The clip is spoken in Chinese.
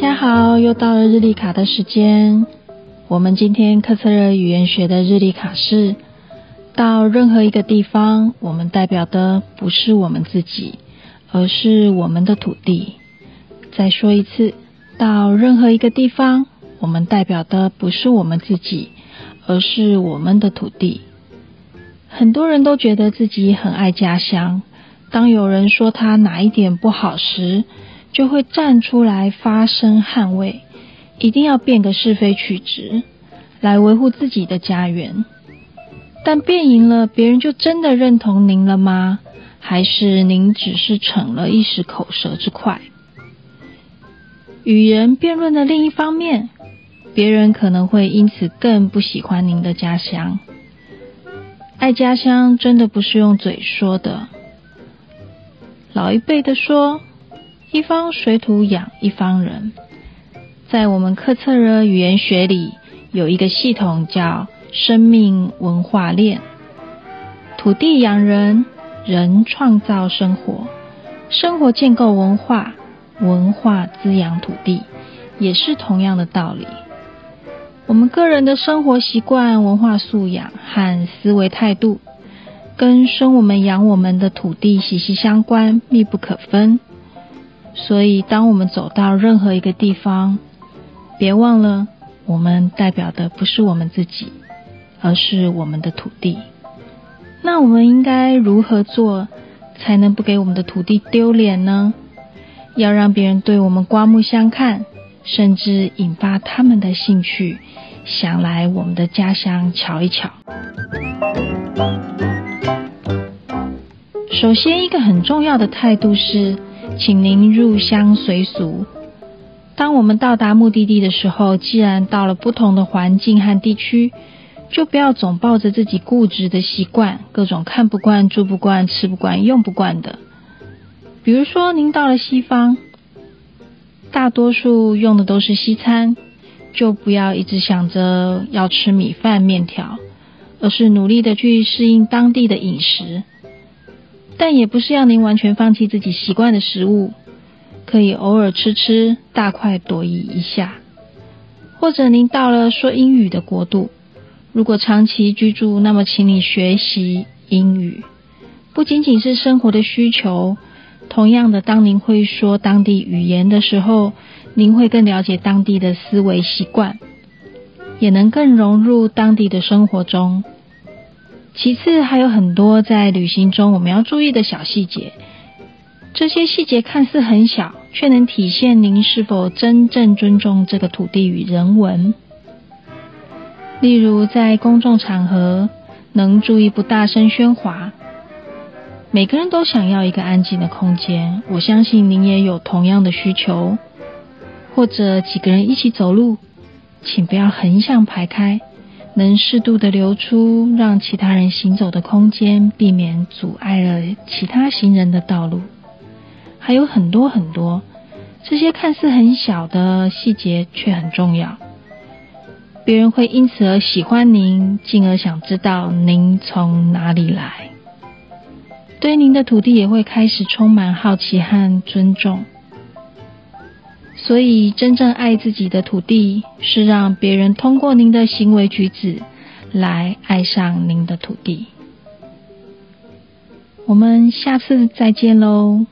家好，又到了日历卡的时间。我们今天科特勒语言学的日历卡是：到任何一个地方，我们代表的不是我们自己，而是我们的土地。再说一次，到任何一个地方，我们代表的不是我们自己，而是我们的土地。很多人都觉得自己很爱家乡，当有人说他哪一点不好时，就会站出来发声捍卫，一定要辩个是非曲直，来维护自己的家园。但辩赢了，别人就真的认同您了吗？还是您只是逞了一时口舌之快？与人辩论的另一方面，别人可能会因此更不喜欢您的家乡。爱家乡真的不是用嘴说的，老一辈的说。一方水土养一方人，在我们克测勒语言学里有一个系统叫生命文化链。土地养人，人创造生活，生活建构文化，文化滋养土地，也是同样的道理。我们个人的生活习惯、文化素养和思维态度，跟生我们养我们的土地息息相关，密不可分。所以，当我们走到任何一个地方，别忘了，我们代表的不是我们自己，而是我们的土地。那我们应该如何做，才能不给我们的土地丢脸呢？要让别人对我们刮目相看，甚至引发他们的兴趣，想来我们的家乡瞧一瞧。首先，一个很重要的态度是。请您入乡随俗。当我们到达目的地的时候，既然到了不同的环境和地区，就不要总抱着自己固执的习惯，各种看不惯、住不惯、吃不惯、用不惯的。比如说，您到了西方，大多数用的都是西餐，就不要一直想着要吃米饭、面条，而是努力的去适应当地的饮食。但也不是要您完全放弃自己习惯的食物，可以偶尔吃吃，大快朵颐一下。或者您到了说英语的国度，如果长期居住，那么请你学习英语，不仅仅是生活的需求。同样的，当您会说当地语言的时候，您会更了解当地的思维习惯，也能更融入当地的生活中。其次，还有很多在旅行中我们要注意的小细节。这些细节看似很小，却能体现您是否真正尊重这个土地与人文。例如，在公众场合，能注意不大声喧哗。每个人都想要一个安静的空间，我相信您也有同样的需求。或者几个人一起走路，请不要横向排开。能适度的留出让其他人行走的空间，避免阻碍了其他行人的道路。还有很多很多，这些看似很小的细节却很重要。别人会因此而喜欢您，进而想知道您从哪里来，对您的土地也会开始充满好奇和尊重。所以，真正爱自己的土地，是让别人通过您的行为举止来爱上您的土地。我们下次再见喽。